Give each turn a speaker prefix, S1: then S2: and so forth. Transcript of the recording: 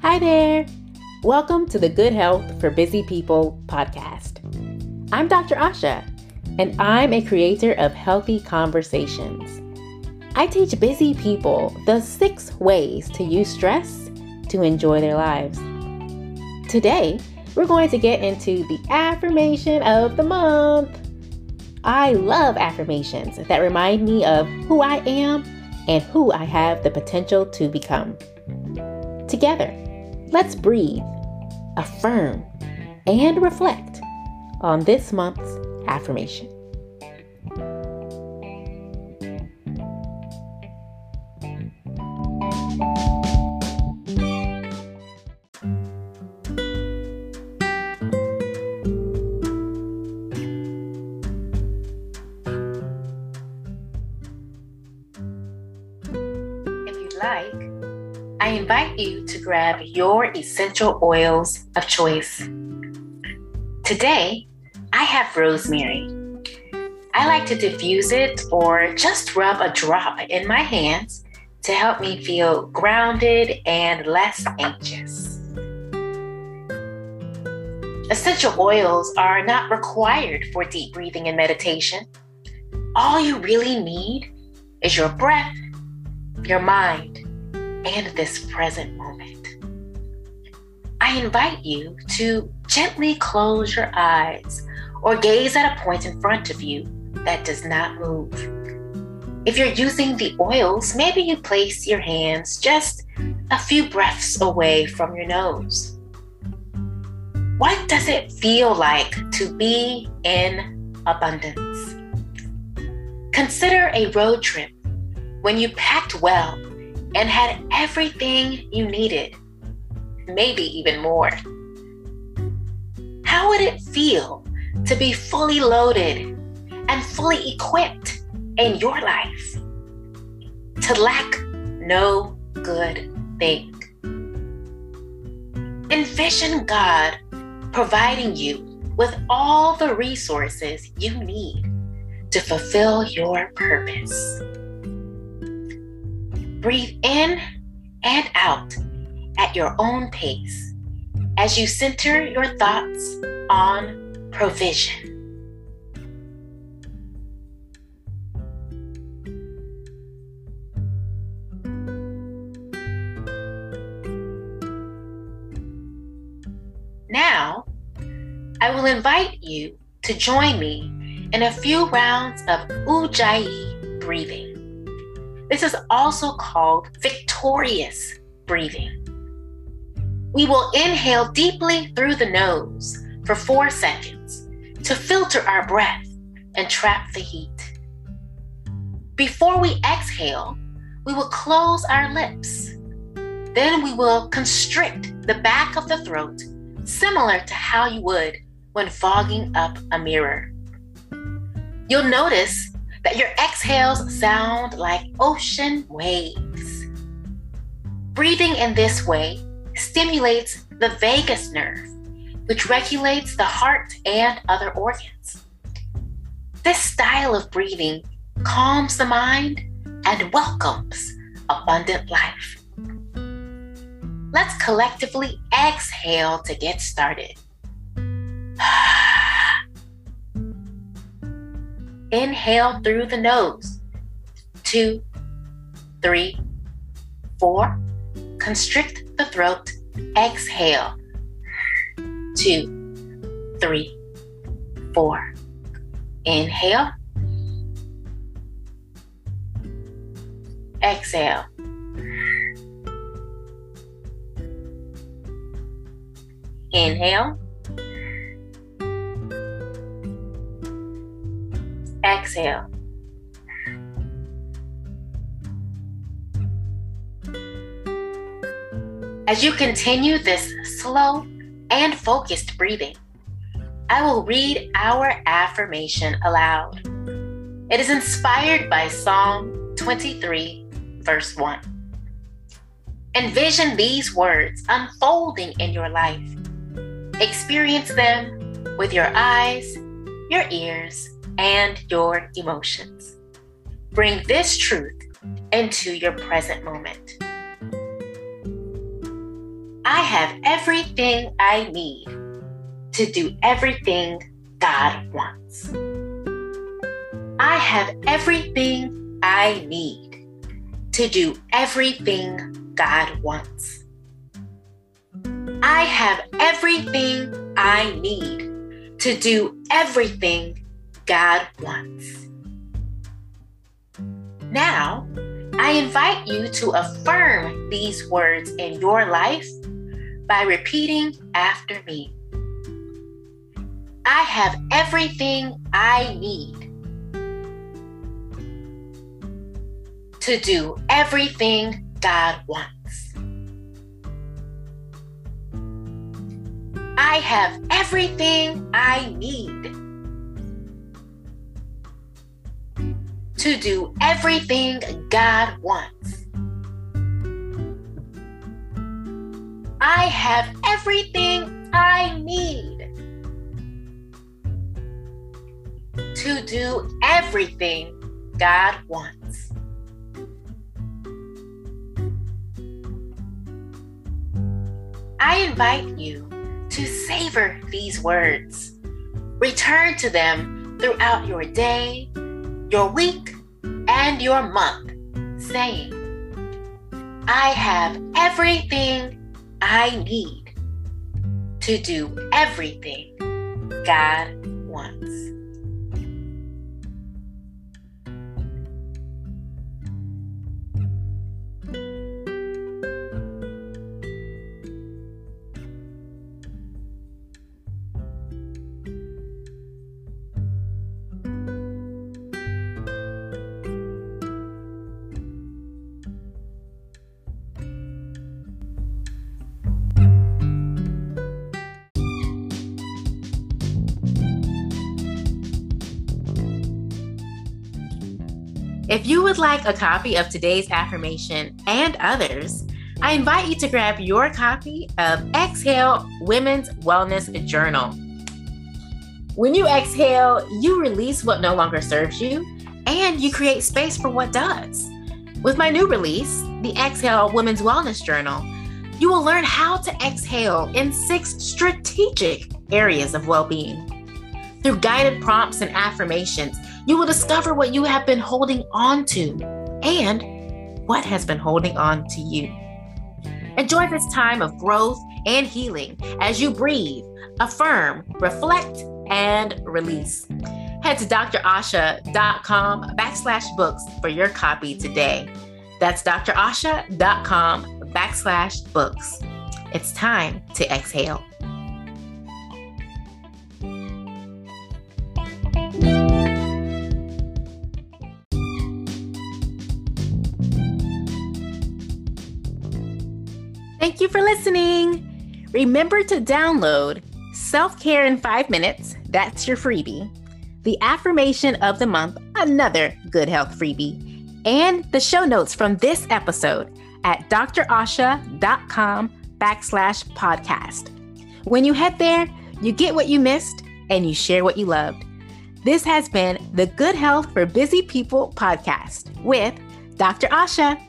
S1: Hi there. Welcome to the Good Health for Busy People podcast. I'm Dr. Asha, and I'm a creator of healthy conversations. I teach busy people the six ways to use stress to enjoy their lives. Today, we're going to get into the affirmation of the month. I love affirmations that remind me of who I am and who I have the potential to become. Together, let's breathe, affirm, and reflect on this month's affirmation. I invite you to grab your essential oils of choice. Today, I have rosemary. I like to diffuse it or just rub a drop in my hands to help me feel grounded and less anxious. Essential oils are not required for deep breathing and meditation. All you really need is your breath your mind, and this present moment. I invite you to gently close your eyes or gaze at a point in front of you that does not move. If you're using the oils, maybe you place your hands just a few breaths away from your nose. What does it feel like to be in abundance? Consider a road trip when you packed well and had everything you needed, maybe even more? How would it feel to be fully loaded and fully equipped in your life? To lack no good thing. Envision God providing you with all the resources you need to fulfill your purpose. Breathe in and out at your own pace as you center your thoughts on provision. Now, I will invite you to join me in a few rounds of Ujjayi breathing. This is also called victorious breathing. We will inhale deeply through the nose for four seconds to filter our breath and trap the heat. Before we exhale, we will close our lips. Then we will constrict the back of the throat, similar to how you would when fogging up a mirror. You'll notice that your exhales sound like ocean waves. Breathing in this way stimulates the vagus nerve, which regulates the heart and other organs. This style of breathing calms the mind and welcomes abundant life. Let's collectively exhale to get started. Inhale through the nose. Two, three, four. Constrict the throat. Exhale. Two, three, four. Inhale. Exhale. Inhale. Exhale. As you continue this slow and focused breathing, I will read our affirmation aloud. It is inspired by Psalm 23, verse 1. Envision these words unfolding in your life. Experience them with your eyes, your ears, and your emotions. Bring this truth into your present moment. I have everything I need to do everything God wants. I have everything I need to do everything God wants. I have everything I need to do everything God wants. Now, I invite you to affirm these words in your life by repeating after me. I have everything I need to do everything God wants. I have everything I need to do everything God wants. I have everything I need to do everything God wants. I invite you to savor these words. Return to them throughout your day, your week, and your month, saying, I have everything I need to do everything God wants. If you would like a copy of today's affirmation and others, I invite you to grab your copy of Exhale Women's Wellness Journal. When you exhale, you release what no longer serves you and you create space for what does. With my new release, the Exhale Women's Wellness Journal, you will learn how to exhale in six strategic areas of well being. Through guided prompts and affirmations, you will discover what you have been holding on to and what has been holding on to you. Enjoy this time of growth and healing as you breathe, affirm, reflect, and release. Head to drasha.com backslash books for your copy today. That's drasha.com backslash books. It's time to exhale. Thank you for listening. Remember to download Self Care in Five Minutes, that's your freebie, the affirmation of the month, another good health freebie, and the show notes from this episode at drasha.com backslash podcast. When you head there, you get what you missed and you share what you loved. This has been the Good Health for Busy People podcast with Dr. Asha.